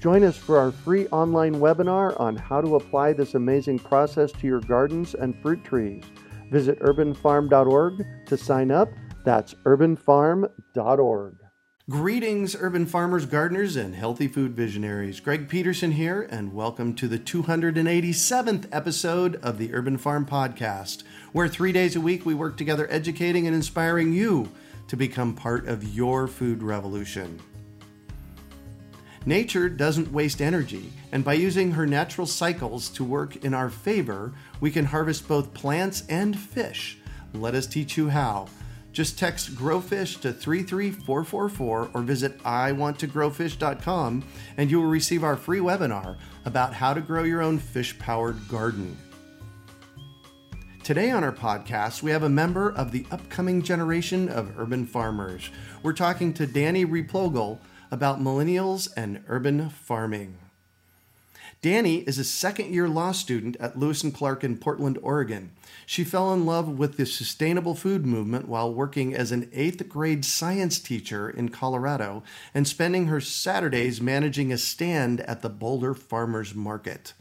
Join us for our free online webinar on how to apply this amazing process to your gardens and fruit trees. Visit urbanfarm.org to sign up. That's urbanfarm.org. Greetings, urban farmers, gardeners, and healthy food visionaries. Greg Peterson here, and welcome to the 287th episode of the Urban Farm Podcast, where three days a week we work together educating and inspiring you to become part of your food revolution. Nature doesn't waste energy, and by using her natural cycles to work in our favor, we can harvest both plants and fish. Let us teach you how. Just text GrowFish to 33444 or visit iwanttogrowfish.com and you will receive our free webinar about how to grow your own fish powered garden. Today on our podcast, we have a member of the upcoming generation of urban farmers. We're talking to Dani Replogle about millennials and urban farming. Dani is a second year law student at Lewis and Clark in Portland, Oregon. She fell in love with the sustainable food movement while working as an eighth grade science teacher in Colorado and spending her Saturdays managing a stand at the Boulder Farmers Market.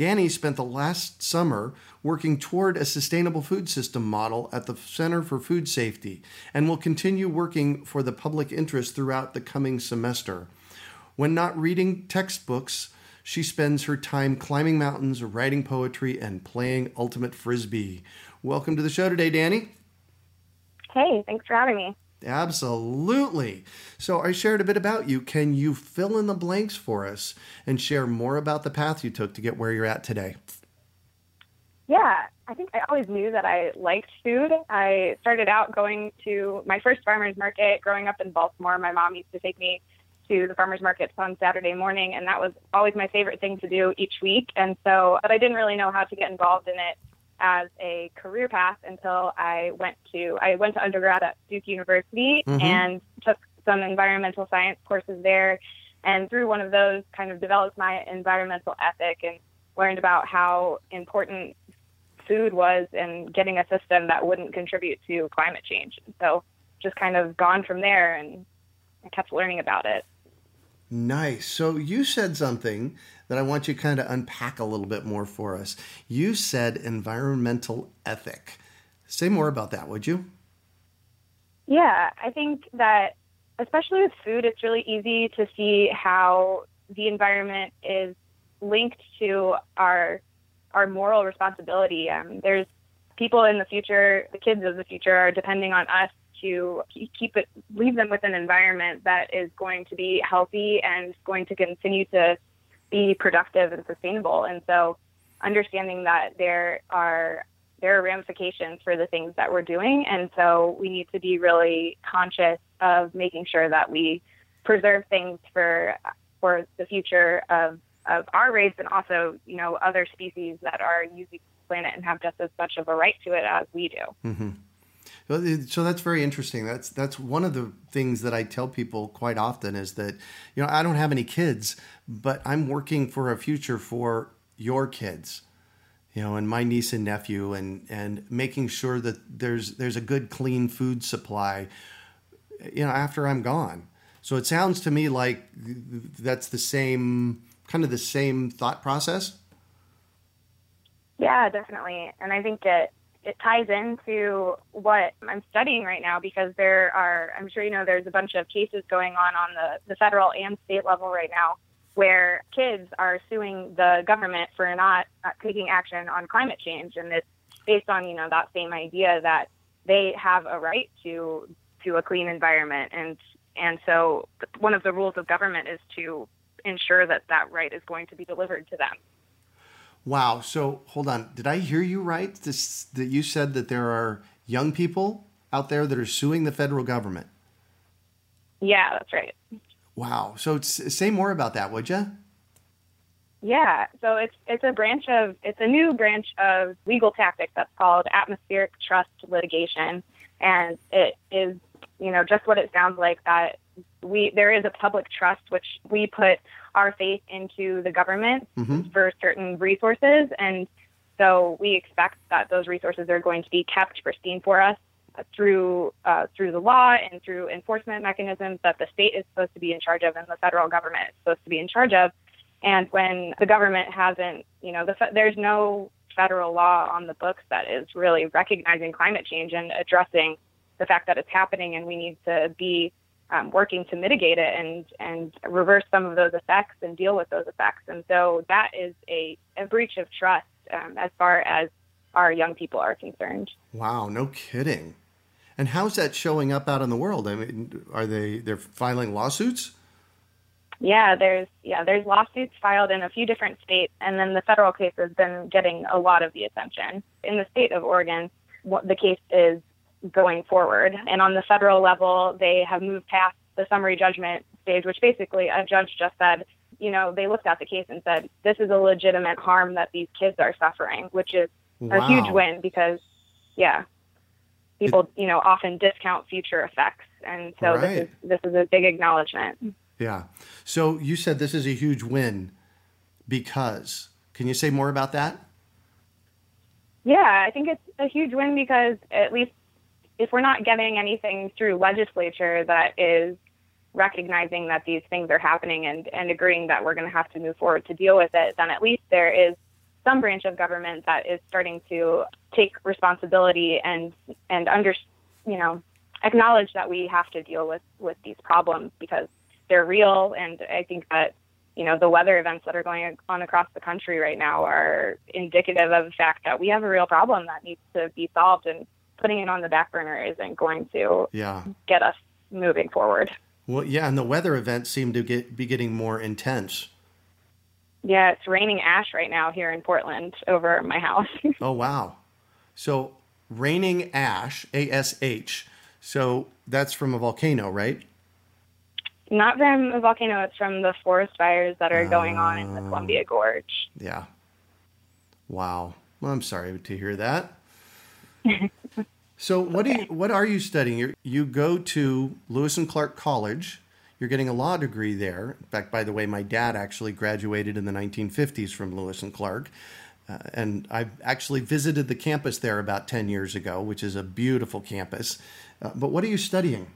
Dani spent the last summer working toward a sustainable food system model at the Center for Food Safety and will continue working for the public interest throughout the coming semester. When not reading textbooks, she spends her time climbing mountains, writing poetry, and playing ultimate frisbee. Welcome to the show today, Dani. Hey, thanks for having me. Absolutely. So I shared a bit about you. Can you fill in the blanks for us and share more about the path you took to get where you're at today? Yeah, I think I always knew that I liked food. I started out going to my first farmer's market growing up in Baltimore. My mom used to take me to the farmers markets on Saturday morning, and that was always my favorite thing to do each week. And so, but I didn't really know how to get involved in it as a career path until I went to I went to undergrad at Duke University mm-hmm. and took some environmental science courses there and through one of those kind of developed my environmental ethic and learned about how important food was and getting a system that wouldn't contribute to climate change. So just kind of gone from there and I kept learning about it. Nice. So you said something that I want you to kind of unpack a little bit more for us. You said environmental ethic. Say more about that, would you? Yeah, I think that especially with food, it's really easy to see how the environment is linked to our our moral responsibility. Um, there's people in the future, the kids of the future, are depending on us to keep it, leave them with an environment that is going to be healthy and going to continue to be productive and sustainable. And so, understanding that there are there are ramifications for the things that we're doing, and so we need to be really conscious of making sure that we preserve things for for the future of of our race and also you know other species that are using the planet and have just as much of a right to it as we do. Mm-hmm. So that's very interesting. That's that's one of the things that I tell people quite often is that you know I don't have any kids, but I'm working for a future for your kids, you know, and my niece and nephew, and and making sure that there's there's a good clean food supply, you know, after I'm gone. So it sounds to me like that's the same kind of the same thought process. Yeah, definitely, and I think that it ties into what I'm studying right now because there are, I'm sure you know, there's a bunch of cases going on on the, the federal and state level right now where kids are suing the government for not uh, taking action on climate change. And it's based on, you know, that same idea that they have a right to, to a clean environment. And, and so one of the rules of government is to ensure that that right is going to be delivered to them. Wow. So hold on. Did I hear you right? This, that you said that there are young people out there that are suing the federal government. Yeah, that's right. Wow. So say more about that, would you? Yeah, so it's it's a branch of it's a new branch of legal tactics that's called atmospheric trust litigation, and it is you know just what it sounds like that we there is a public trust which we put our faith into the government Mm-hmm. for certain resources, and so we expect that those resources are going to be kept pristine for us through uh, through the law and through enforcement mechanisms that the state is supposed to be in charge of and the federal government is supposed to be in charge of. And when the government hasn't, you know, the, there's no federal law on the books that is really recognizing climate change and addressing the fact that it's happening, and we need to be um, working to mitigate it and and reverse some of those effects and deal with those effects. And so that is a, a breach of trust um, as far as our young people are concerned. Wow, no kidding. And how's that showing up out in the world? I mean, are they they're filing lawsuits? Yeah, there's yeah, there's lawsuits filed in a few different states, and then the federal case has been getting a lot of the attention. In the state of Oregon, the case is going forward, and on the federal level, they have moved past the summary judgment stage, which basically a judge just said, you know, they looked at the case and said, this is a legitimate harm that these kids are suffering, which is a huge win because, yeah, people you know often discount future effects, and so this is this is a big acknowledgement. Yeah. So you said this is a huge win because. Can you say more about that? Yeah, I think it's a huge win because at least if we're not getting anything through legislature that is recognizing that these things are happening and, and agreeing that we're going to have to move forward to deal with it, then at least there is some branch of government that is starting to take responsibility and and under you know acknowledge that we have to deal with with these problems because they're real. And I think that you know the weather events that are going on across the country right now are indicative of the fact that we have a real problem that needs to be solved. And putting it on the back burner isn't going to Yeah. get us moving forward. Well, yeah, and the weather events seem to get be getting more intense. Yeah, it's raining ash right now here in Portland over my house. Oh wow. So raining ash, A S H. So that's from a volcano, right? Not from a volcano, it's from the forest fires that are going on in the ah. Columbia Gorge. Yeah. Wow. Well, I'm sorry to hear that. So what do you what are you studying? you you go to Lewis and Clark College. You're getting a law degree there. In fact, by the way, my dad actually graduated in the 1950s from Lewis and Clark. Uh, and I actually visited the campus there about 10 years ago, which is a beautiful campus. Uh, but what are you studying?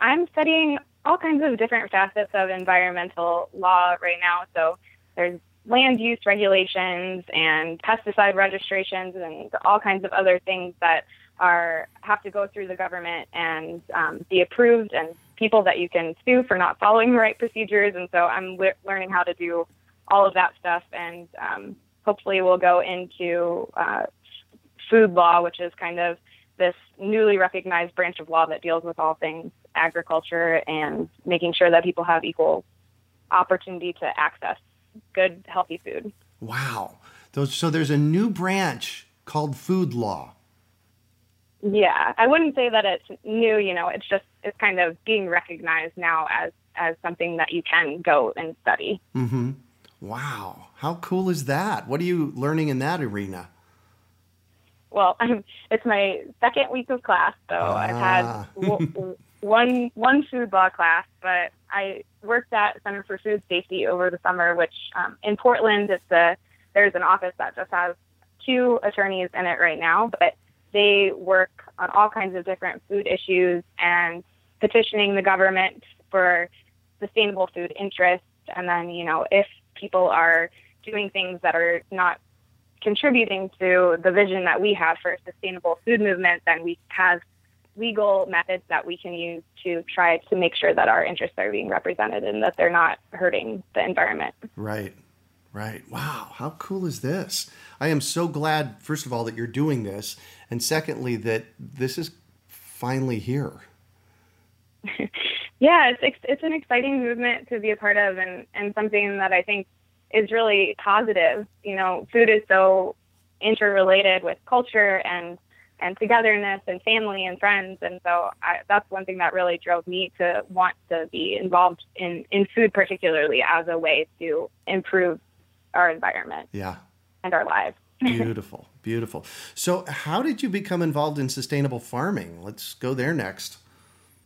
I'm studying all kinds of different facets of environmental law right now. So there's land use regulations and pesticide registrations and all kinds of other things that are have to go through the government and um, be approved and people that you can sue for not following the right procedures. And so I'm le- learning how to do all of that stuff and um, hopefully we'll go into uh, food law, which is kind of this newly recognized branch of law that deals with all things agriculture and making sure that people have equal opportunity to access good, healthy food. Wow. So there's a new branch called food law. Yeah, I wouldn't say that it's new. You know, it's just it's kind of being recognized now as as something that you can go and study. Mm-hmm. Wow. How cool is that? What are you learning in that arena? Well, it's my second week of class, so I've had Ah. w- one one food law class, but I worked at Center for Food Safety over the summer, which um, in Portland, it's a there's an office that just has two attorneys in it right now, but they work on all kinds of different food issues and petitioning the government for sustainable food interests. And then, you know, if people are doing things that are not contributing to the vision that we have for a sustainable food movement, then we have legal methods that we can use to try to make sure that our interests are being represented and that they're not hurting the environment. Right. Right. Wow. How cool is this? I am so glad, first of all, that you're doing this. And secondly, that this is finally here. yeah, it's ex- it's an exciting movement to be a part of, and and something that I think is really positive. You know, food is so interrelated with culture and and togetherness and family and friends. And so I, that's one thing that really drove me to want to be involved in, in food, particularly as a way to improve our environment. Yeah. And our lives. beautiful, beautiful. So, how did you become involved in sustainable farming? Let's go there next.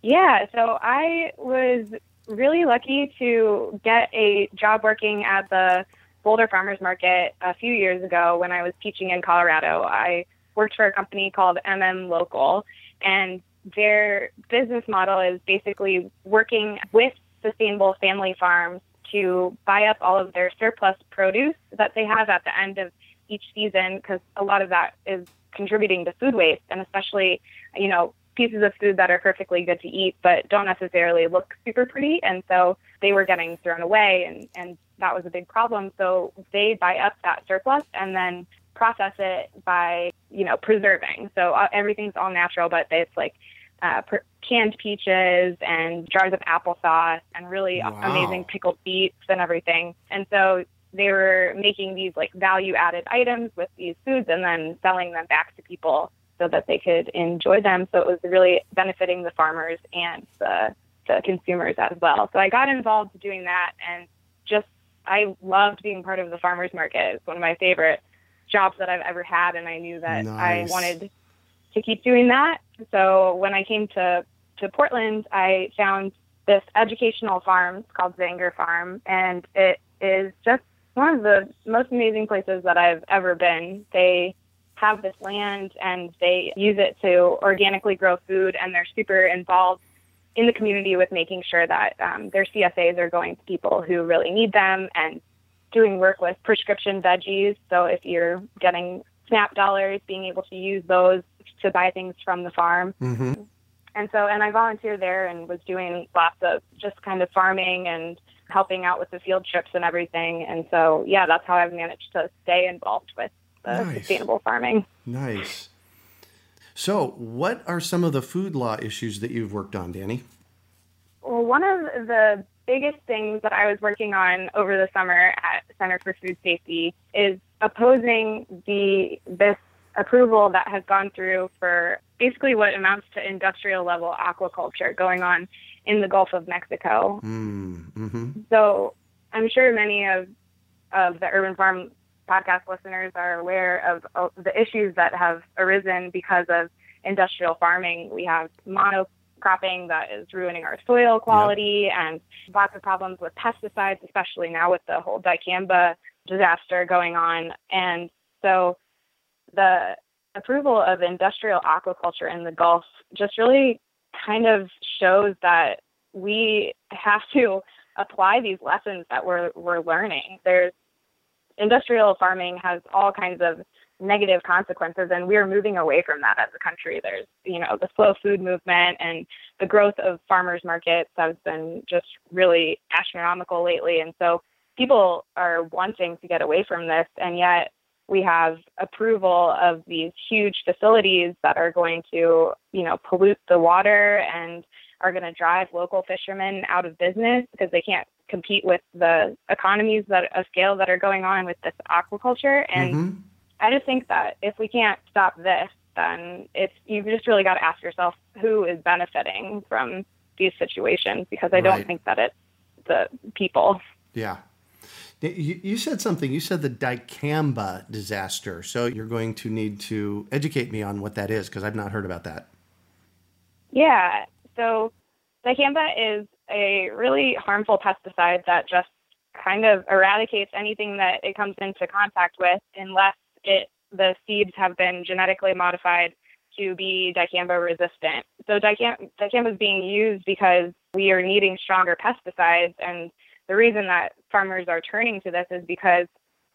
Yeah, so I was really lucky to get a job working at the Boulder Farmers Market a few years ago when I was teaching in Colorado. I worked for a company called MM Local, and their business model is basically working with sustainable family farms to buy up all of their surplus produce that they have at the end of each season because a lot of that is contributing to food waste and especially you know pieces of food that are perfectly good to eat but don't necessarily look super pretty and so they were getting thrown away and and that was a big problem. So they buy up that surplus and then process it by you know preserving so uh, everything's all natural but it's like uh, per- canned peaches and jars of applesauce and really Wow. amazing pickled beets and everything and so they were making these like value added items with these foods and then selling them back to people so that they could enjoy them. So it was really benefiting the farmers and the, the consumers as well. So I got involved doing that and just I loved being part of the farmers market. It's one of my favorite jobs that I've ever had and I knew that Nice. I wanted to keep doing that. So when I came to to Portland, I found this educational farm it's called Zenger Farm and it is just one of the most amazing places that I've ever been. They have this land and they use it to organically grow food, and they're super involved in the community with making sure that um, their CSAs are going to people who really need them and doing work with prescription veggies. So if you're getting SNAP dollars, being able to use those to buy things from the farm. Mm-hmm. And so, and I volunteered there and was doing lots of just kind of farming and helping out with the field trips and everything. And so, yeah, that's how I've managed to stay involved with the Nice. sustainable farming. Nice. So, what are some of the food law issues that you've worked on, Dani? Well, one of the biggest things that I was working on over the summer at Center for Food Safety is opposing the this approval that has gone through for basically what amounts to industrial level aquaculture going on in the Gulf of Mexico. Mm, mm-hmm. So I'm sure many of of the Urban Farm podcast listeners are aware of, of the issues that have arisen because of industrial farming. We have monocropping that is ruining our soil quality and lots of problems with pesticides, especially now with the whole dicamba disaster going on. And so the approval of industrial aquaculture in the Gulf just really kind of shows that we have to apply these lessons that we're we're learning. There's industrial farming has all kinds of negative consequences and we're moving away from that as a country. There's, you know, the slow food movement and the growth of farmers markets has been just really astronomical lately and so people are wanting to get away from this and yet we have approval of these huge facilities that are going to, you know, pollute the water and are going to drive local fishermen out of business because they can't compete with the economies that of scale that are going on with this aquaculture. And Mm-hmm. I just think that if we can't stop this, then it's you've just really got to ask yourself who is benefiting from these situations because I Right. don't think that it's the people. Yeah. You, you said something. You said the dicamba disaster. So, you're going to need to educate me on what that is because I've not heard about that. Yeah. So dicamba is a really harmful pesticide that just kind of eradicates anything that it comes into contact with unless it the seeds have been genetically modified to be dicamba resistant. So dicamba, dicamba is being used because we are needing stronger pesticides and the reason that farmers are turning to this is because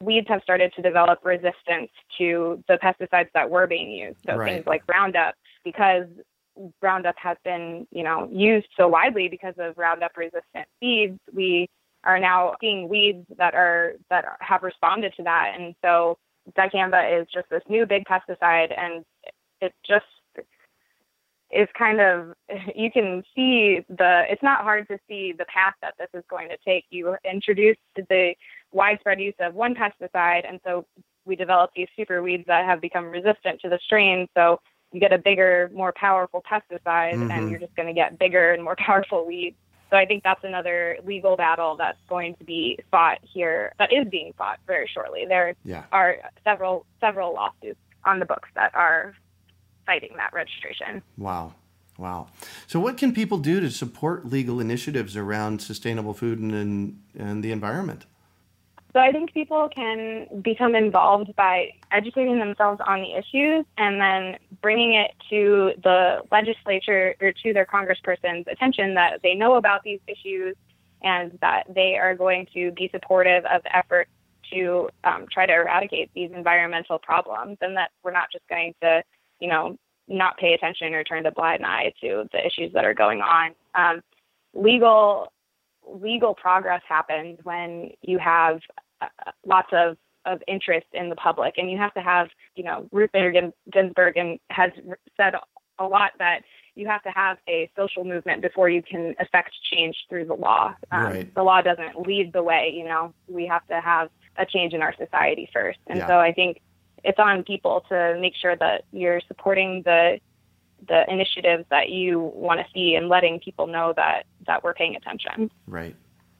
weeds have started to develop resistance to the pesticides that were being used. So Right. things like Roundup because Roundup has been, you know, used so widely because of Roundup resistant seeds, we are now seeing weeds that are that have responded to that, and so dicamba is just this new big pesticide, and it just is kind of you can see the it's not hard to see the path that this is going to take. You introduce the widespread use of one pesticide, and so we develop these super weeds that have become resistant to the strain. So you get a bigger, more powerful pesticide, Mhm. and you're just going to get bigger and more powerful weeds. So I think that's another legal battle that's going to be fought here. That is being fought very shortly. There Yeah. are several several lawsuits on the books that are fighting that registration. Wow. Wow. So, what can people do to support legal initiatives around sustainable food and, and, and the environment? So I think people can become involved by educating themselves on the issues and then bringing it to the legislature or to their congressperson's attention that they know about these issues and that they are going to be supportive of efforts to um, try to eradicate these environmental problems and that we're not just going to, you know, not pay attention or turn a blind eye to the issues that are going on. Um, legal legal progress happens when you have uh, lots of of interest in the public, and you have to have, you know, Ruth Bader Ginsburg and has said a lot that you have to have a social movement before you can affect change through the law. Um, Right. The law doesn't lead the way, you know. We have to have a change in our society first, and Yeah. so I think it's on people to make sure that you're supporting the the initiatives that you want to see and letting people know that that we're paying attention. Right.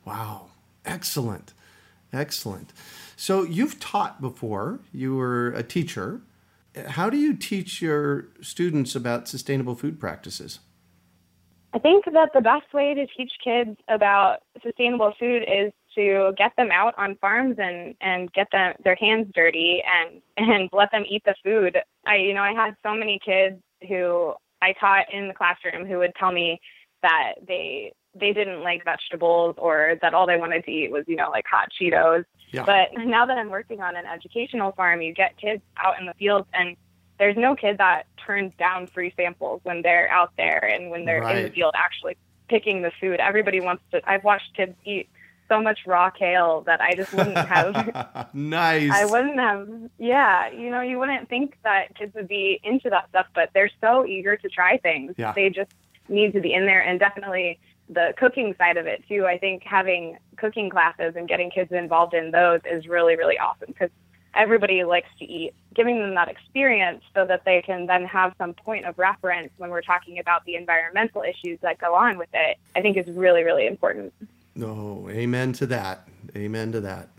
Wow. Excellent. Excellent. So, you've taught before, you were a teacher. How do you teach your students about sustainable food practices? I think that the best way to teach kids about sustainable food is to get them out on farms and and get them their hands dirty and and let them eat the food. I you know I had so many kids who I taught in the classroom who would tell me that they they didn't like vegetables or that all they wanted to eat was you know like hot Cheetos. Yeah. But now that I'm working on an educational farm, you get kids out in the fields and there's no kid that turns down free samples when they're out there and when they're in the field actually picking the food. Everybody wants to. I've watched kids eat so much raw kale that I just wouldn't have. nice. I wouldn't have. Yeah, you know, you wouldn't think that kids would be into that stuff, but they're so eager to try things. Yeah. They just need to be in there, and definitely the cooking side of it too. I think having cooking classes and getting kids involved in those is really, really awesome because everybody likes to eat. Giving them that experience so that they can then have some point of reference when we're talking about the environmental issues that go on with it, I think is really, really important. No, amen to that. Amen to that.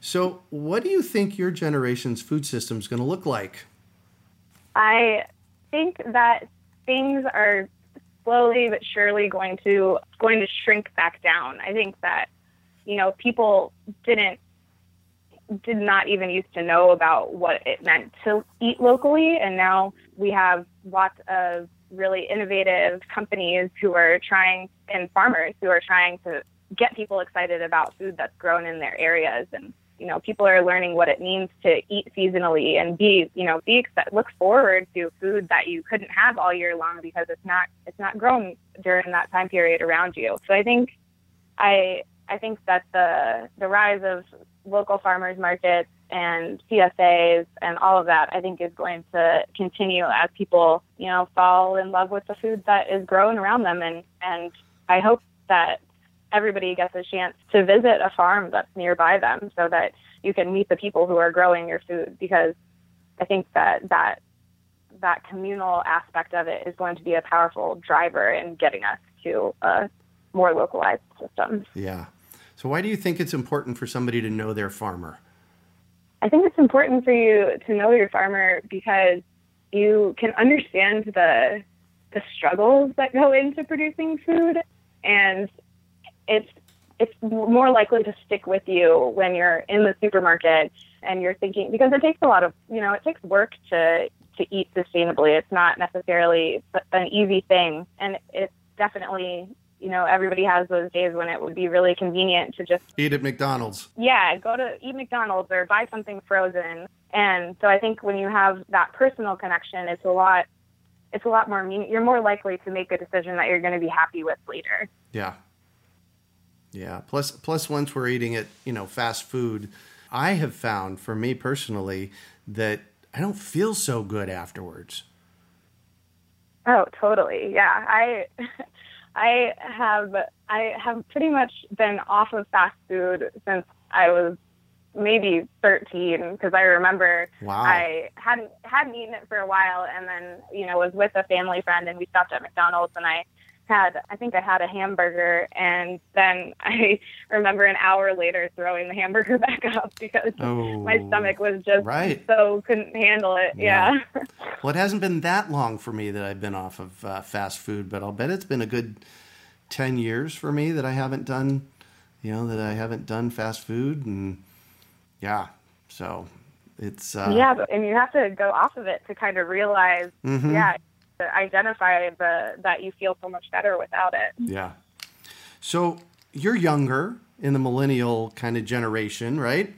So, what do you think your generation's food system is going to look like? I think that things are slowly but surely going to going to shrink back down. I think that you know people didn't did not even used to know about what it meant to eat locally and now we have lots of really innovative companies who are trying and farmers who are trying to get people excited about food that's grown in their areas and you know people are learning what it means to eat seasonally and be you know be look forward to food that you couldn't have all year long because it's not it's not grown during that time period around you so i think i i think that the the rise of local farmers markets and CSAs and all of that, I think is going to continue as people, you know, fall in love with the food that is grown around them. And, and I hope that everybody gets a chance to visit a farm that's nearby them so that you can meet the people who are growing your food because I think that that that communal aspect of it is going to be a powerful driver in getting us to a more localized system. Yeah. So, why do you think it's important for somebody to know their farmer? I think it's important for you to know your farmer because you can understand the the struggles that go into producing food and it's it's more likely to stick with you when you're in the supermarket and you're thinking because it takes a lot of you know it takes work to to eat sustainably it's not necessarily an easy thing and it's definitely you know everybody has those days when it would be really convenient to just Eat at McDonald's. yeah, go to eat McDonald's or buy something frozen. And so I think when you have that personal connection, it's a lot it's a lot more you're more likely to make a decision that you're going to be happy with later. Yeah. Yeah. Plus, plus, once we're eating it, you know fast food, I have found for me personally that I don't feel so good afterwards. Oh, totally. Yeah. I I have I have pretty much been off of fast food since I was maybe 13 because I remember Wow. I hadn't hadn't eaten it for a while, and then you know was with a family friend, and we stopped at McDonald's, and I had I think I had a hamburger, and then I remember an hour later throwing the hamburger back up because Oh. my stomach was just Right. so couldn't handle it. Yeah. Yeah. Well, it hasn't been that long for me that I've been off of uh, fast food, but I'll bet it's been a good 10 years for me that I haven't done, you know, that I haven't done fast food. And yeah, so it's, uh, yeah, but, and you have to go off of it to kind of realize, Mhm. yeah, to identify the that you feel so much better without it. yeah. So you're younger in the millennial kind of generation, right?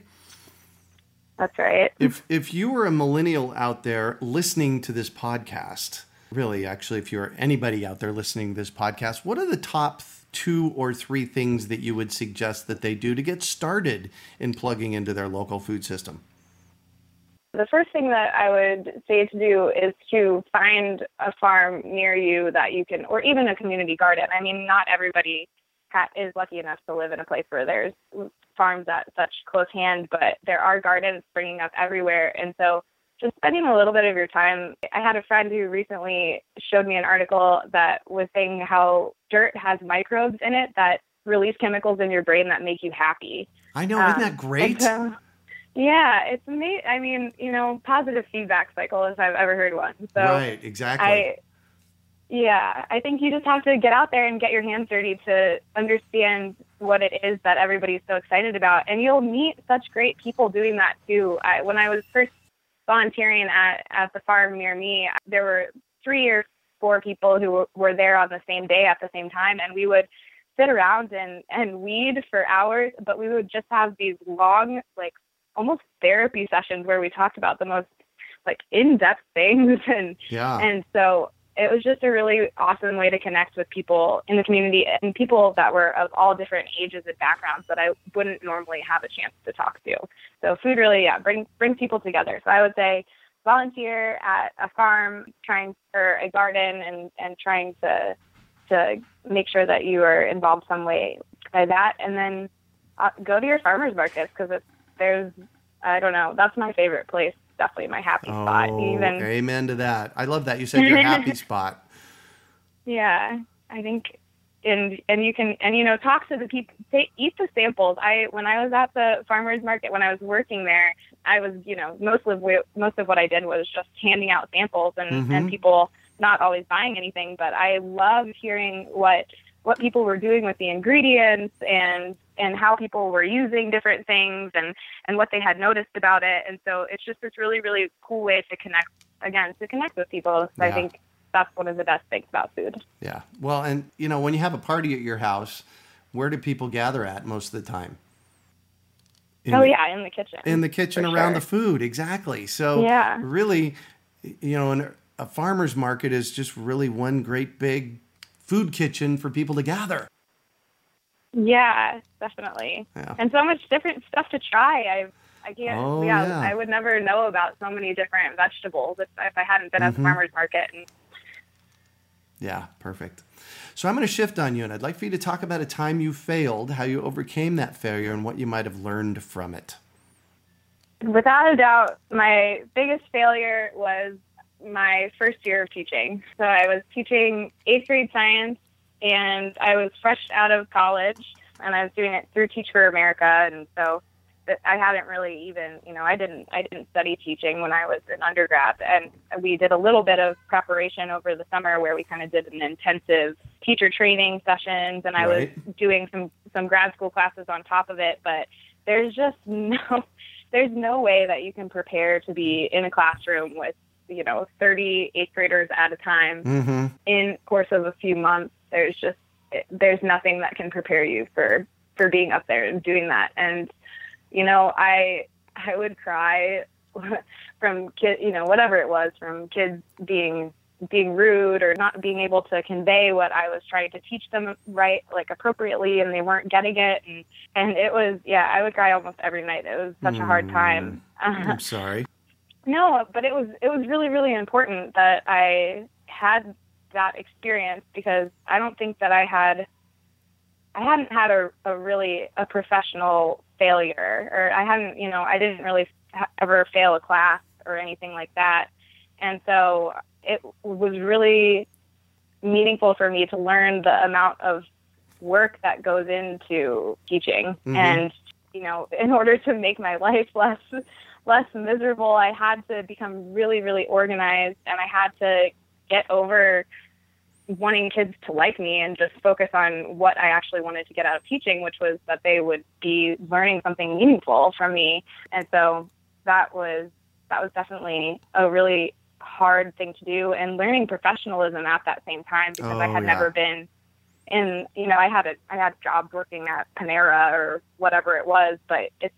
That's right. if if you were a millennial out there listening to this podcast, really, actually, if you're anybody out there listening to this podcast, what are the top two or three things that you would suggest that they do to get started in plugging into their local food system? The first thing that I would say to do is to find a farm near you that you can, or even a community garden. I mean, not everybody ha- is lucky enough to live in a place where there's farms at such close hand, but there are gardens springing up everywhere. And so just spending a little bit of your time. I had a friend who recently showed me an article that was saying how dirt has microbes in it that release chemicals in your brain that make you happy. I know, isn't Um, that great? and so- yeah, it's amazing. I mean, you know, positive feedback cycle if I've ever heard one. So right, exactly. I, yeah, I think you just have to get out there and get your hands dirty to understand what it is that everybody's so excited about, and you'll meet such great people doing that too. I, when I was first volunteering at at the farm near me, there were three or four people who were, were there on the same day at the same time, and we would sit around and and weed for hours, but we would just have these long, like almost therapy sessions where we talked about the most like in-depth things and yeah. and so it was just a really awesome way to connect with people in the community and people that were of all different ages and backgrounds that I wouldn't normally have a chance to talk to. So food really, yeah, brings brings people together. So I would say volunteer at a farm, trying or a garden, and and trying to to make sure that you are involved some way by that, and then uh, go to your farmers markets because there's I don't know that's my favorite place. Definitely my happy spot. oh, Even amen to that. I love that. You said your happy spot. Yeah, I think, and and you can and you know talk to the people, take, eat the samples. I when I was at the farmers market when I was working there, I was you know most of what most of what I did was just handing out samples and Mhm. and people not always buying anything, but I loved hearing what what people were doing with the ingredients and and how people were using different things and and what they had noticed about it. And so it's just this really really cool way to connect again to connect with people. So I think that's one of the best things about food. Yeah. Well, and you know, when you have a party at your house, where do people gather at most of the time? In oh the- yeah, in the kitchen. in the kitchen around sure. the food exactly so Yeah. really you know an, a farmer's market is just really one great big food kitchen for people to gather Yeah, definitely. Yeah. And so much different stuff to try. I I can't. Oh, yeah, yeah. I would never know about so many different vegetables if, if I hadn't been at Mhm. the farmers market. And yeah perfect so i'm going to shift on you and i'd like for you to talk about a time you failed how you overcame that failure and what you might have learned from it without a doubt, my biggest failure was my first year of teaching. So I was teaching eighth grade science, and I was fresh out of college, and I was doing it through Teach for America, and so I hadn't really even, you know, I didn't, I didn't study teaching when I was an undergrad, and we did a little bit of preparation over the summer where we kind of did an intensive teacher training sessions, and I was doing some some grad school classes on top of it, but there's just no there's no way that you can prepare to be in a classroom with you know 30 eighth graders at a time. Mm-hmm. In course of a few months there's just there's nothing that can prepare you for for being up there and doing that. And you know i i would cry from kid you know whatever it was from kids being being rude or not being able to convey what I was trying to teach them right like appropriately and they weren't getting it. And and it was yeah I would cry almost every night. It was such a hard time. I'm sorry no, but it was it was really really important that I had that experience because I don't think that I had I hadn't had a, a really a professional failure, or I hadn't, you know, I didn't really ha- ever fail a class or anything like that, and so it was really meaningful for me to learn the amount of work that goes into teaching Mhm. and you know in order to make my life less less miserable i had to become really really organized and i had to get over wanting kids to like me and just focus on what i actually wanted to get out of teaching which was that they would be learning something meaningful from me and so that was that was definitely a really hard thing to do and learning professionalism at that same time because I Oh, had yeah. never been in you know I had a I had jobs working at Panera or whatever it was but it's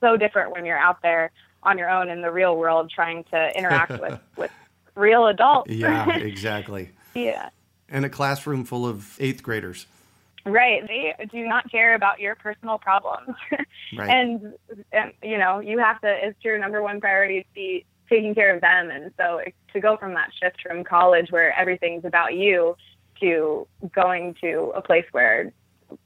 so different when you're out there on your own in the real world trying to interact with with real adults Yeah, exactly. yeah And a classroom full of eighth graders. right they do not care about your personal problems Right. and, and you know you have to it's your number one priority to be taking care of them and so to go from that shift from college where everything's about you to going to a place where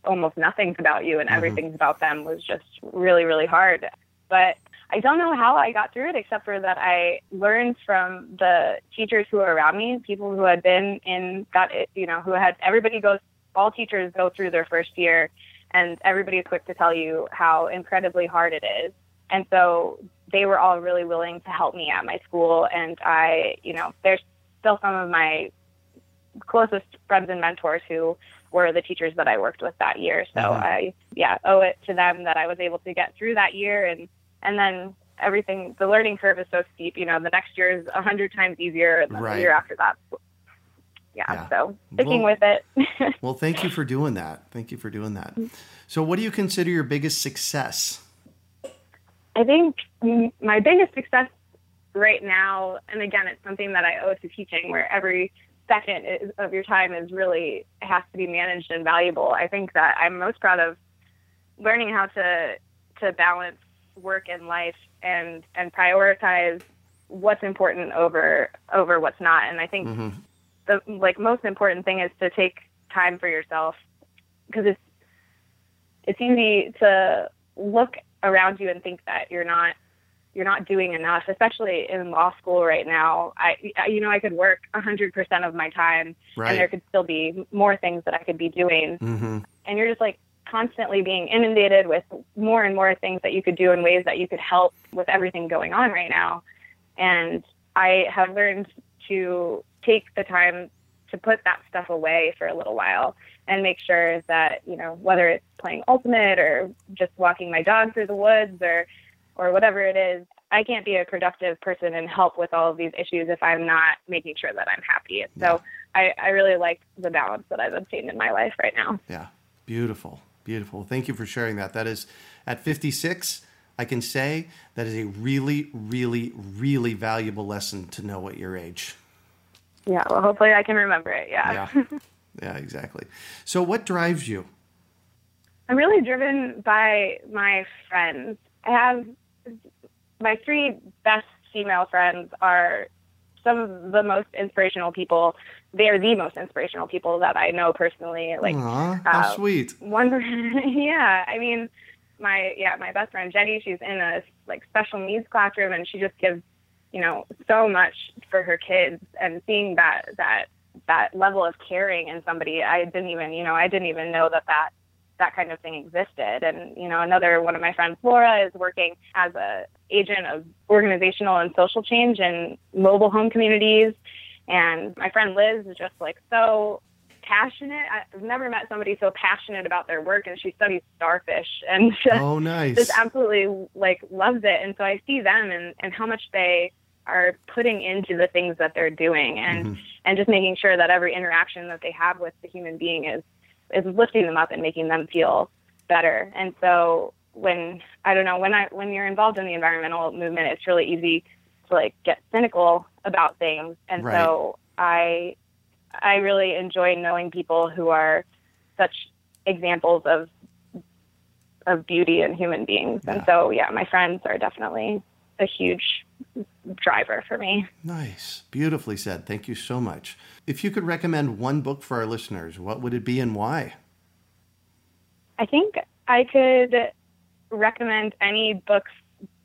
almost nothing's about you and Mhm. everything's about them was just really really hard but I don't know how I got through it except for that I learned from the teachers who were around me, people who had been in that, you know, who had everybody goes, all teachers go through their first year and everybody is quick to tell you how incredibly hard it is. And so they were all really willing to help me at my school. And I, you know, there's still some of my closest friends and mentors who were the teachers that I worked with that year. So Mhm. I, yeah, owe it to them that I was able to get through that year. And, and then everything, the learning curve is so steep, you know, the next year is a hundred times easier and then Right. the year after that. Yeah. Yeah. So sticking Well- with it. Well, thank you for doing that. Thank you for doing that. So, what do you consider your biggest success? I think my biggest success right now, and again, it's something that I owe to teaching, where every second is, of your time is really has to be managed and valuable. I think that I'm most proud of learning how to to balance work and life and and prioritize what's important over over what's not. And I think hmm the like most important thing is to take time for yourself because it's it's easy to look around you and think that you're not you're not doing enough especially in law school right now. I you know i could work 100% of my time and there could still be more things that i could be doing. Hmm and you're just like constantly being inundated with more and more things that you could do in ways that you could help with everything going on right now. And I have learned to take the time to put that stuff away for a little while and make sure that, you know, whether it's playing ultimate or just walking my dog through the woods or or whatever it is, I can't be a productive person and help with all of these issues if I'm not making sure that I'm happy. And so I, I really like the balance that I've obtained in my life right now. Yeah. Beautiful. Beautiful. Thank you for sharing that. That is at 56, I can say that is a really, really, really valuable lesson to know at your age. Yeah, well, hopefully I can remember it. Yeah. Yeah. Yeah, exactly. So, what drives you? I'm really driven by my friends. I have my three best female friends are some of the most inspirational people. They are the most inspirational people that I know personally. Like Aw, how uh, sweet. one, yeah. I mean, my yeah, my best friend Jenny. She's in a like special needs classroom, and she just gives you know so much for her kids. And seeing that that that level of caring in somebody, I didn't even you know I didn't even know that that that kind of thing existed. And you know, another one of my friends, Laura, is working as a agent of organizational and social change in mobile home communities. And my friend Liz is just like so passionate. I've never met somebody so passionate about their work, and she studies starfish and just, Oh, nice. just absolutely like loves it. And so I see them and, and how much they are putting into the things that they're doing, and Mhm. and just making sure that every interaction that they have with the human being is is lifting them up and making them feel better. And so when I don't know when I when you're involved in the environmental movement, it's really easy to like get cynical about things. And Right. so I I really enjoy knowing people who are such examples of of beauty and human beings. And so yeah, my friends are definitely a huge driver for me. Nice. Beautifully said. Thank you so much. If you could recommend one book for our listeners, what would it be and why? I think I could recommend any books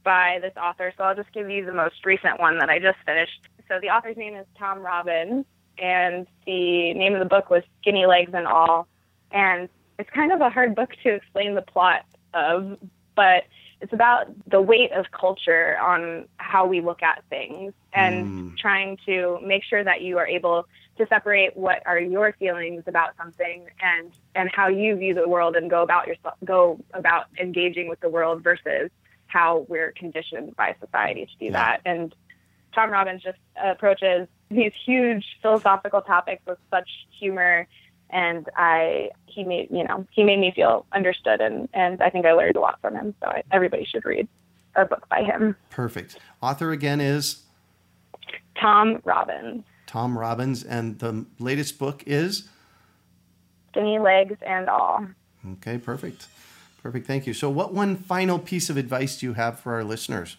by this author. So I'll just give you the most recent one that I just finished. So the author's name is Tom Robbins, and the name of the book was Skinny Legs and All. And it's kind of a hard book to explain the plot of, but it's about the weight of culture on how we look at things and mm. trying to make sure that you are able to separate what are your feelings about something and and how you view the world and go about yourself go about engaging with the world versus how we're conditioned by society to do yeah. that and Tom Robbins just approaches these huge philosophical topics with such humor and I he made you know he made me feel understood and and I think I learned a lot from him. So I, everybody should read a book by him. Perfect. Author again is Tom Robbins. Tom Robbins, and the latest book is Skinny Legs and All. Okay, perfect. Perfect. Thank you. So, what one final piece of advice do you have for our listeners?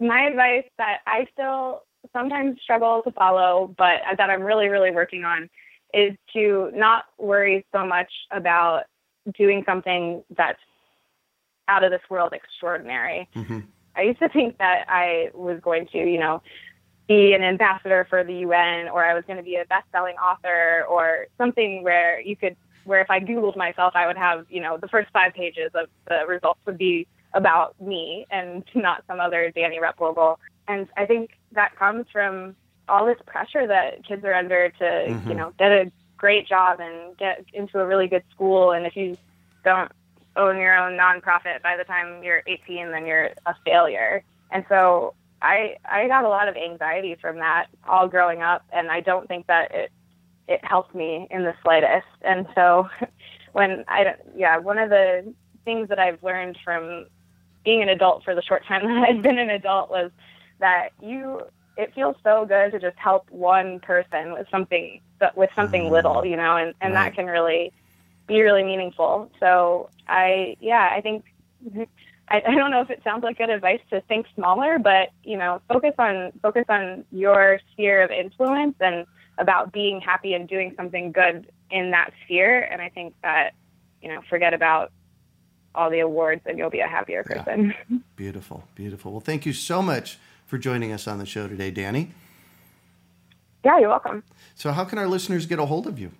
My advice that I still sometimes struggle to follow, but that I'm really, really working on is to not worry so much about doing something that's out of this world extraordinary. Mm-hmm. I used to think that I was going to, you know, be an ambassador for the UN or I was going to be a best-selling author or something where you could where if I googled myself I would have, you know, the first 5 pages of the results would be about me and not some other Dani Replogle. And I think that comes from all this pressure that kids are under to, mm-hmm. you know, get a great job and get into a really good school. And if you don't own your own nonprofit by the time you're 18, then you're a failure. And so I I got a lot of anxiety from that all growing up, and I don't think that it it helped me in the slightest. And so when I yeah, one of the things that I've learned from being an adult for the short time that I've been an adult was that you it feels so good to just help one person with something with something mm-hmm. little, you know, and and right. that can really be really meaningful. So I yeah, I think I, I don't know if it sounds like good advice to think smaller, but you know, focus on focus on your sphere of influence and about being happy and doing something good in that sphere. And I think that you know, forget about all the awards and you'll be a happier person. Yeah. Beautiful, beautiful. Well, thank you so much for joining us on the show today, Dani. Yeah, you're welcome. So, how can our listeners get a hold of you?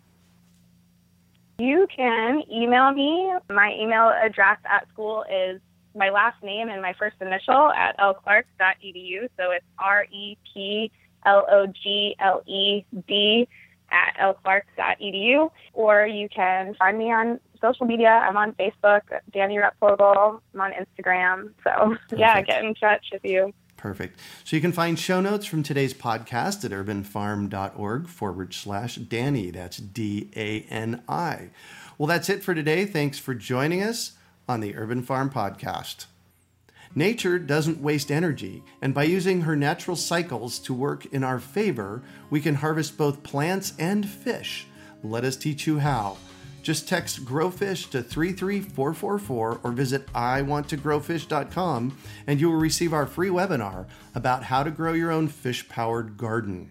You can email me. My email address at school is my last name and my first initial at lclark.edu. So it's R E P L O G L E D at lclark.edu. Or you can find me on social media. I'm on Facebook, Dani Replogle. I'm on Instagram. So, Perfect. yeah, get in touch if you Perfect. So you can find show notes from today's podcast at urbanfarm.org forward slash Danny. That's D A N I. Well, that's it for today. Thanks for joining us on the Urban Farm Podcast. Nature doesn't waste energy, and by using her natural cycles to work in our favor, we can harvest both plants and fish. Let us teach you how. Just text GrowFish to 33444 or visit iwanttogrowfish.com and you will receive our free webinar about how to grow your own fish powered garden.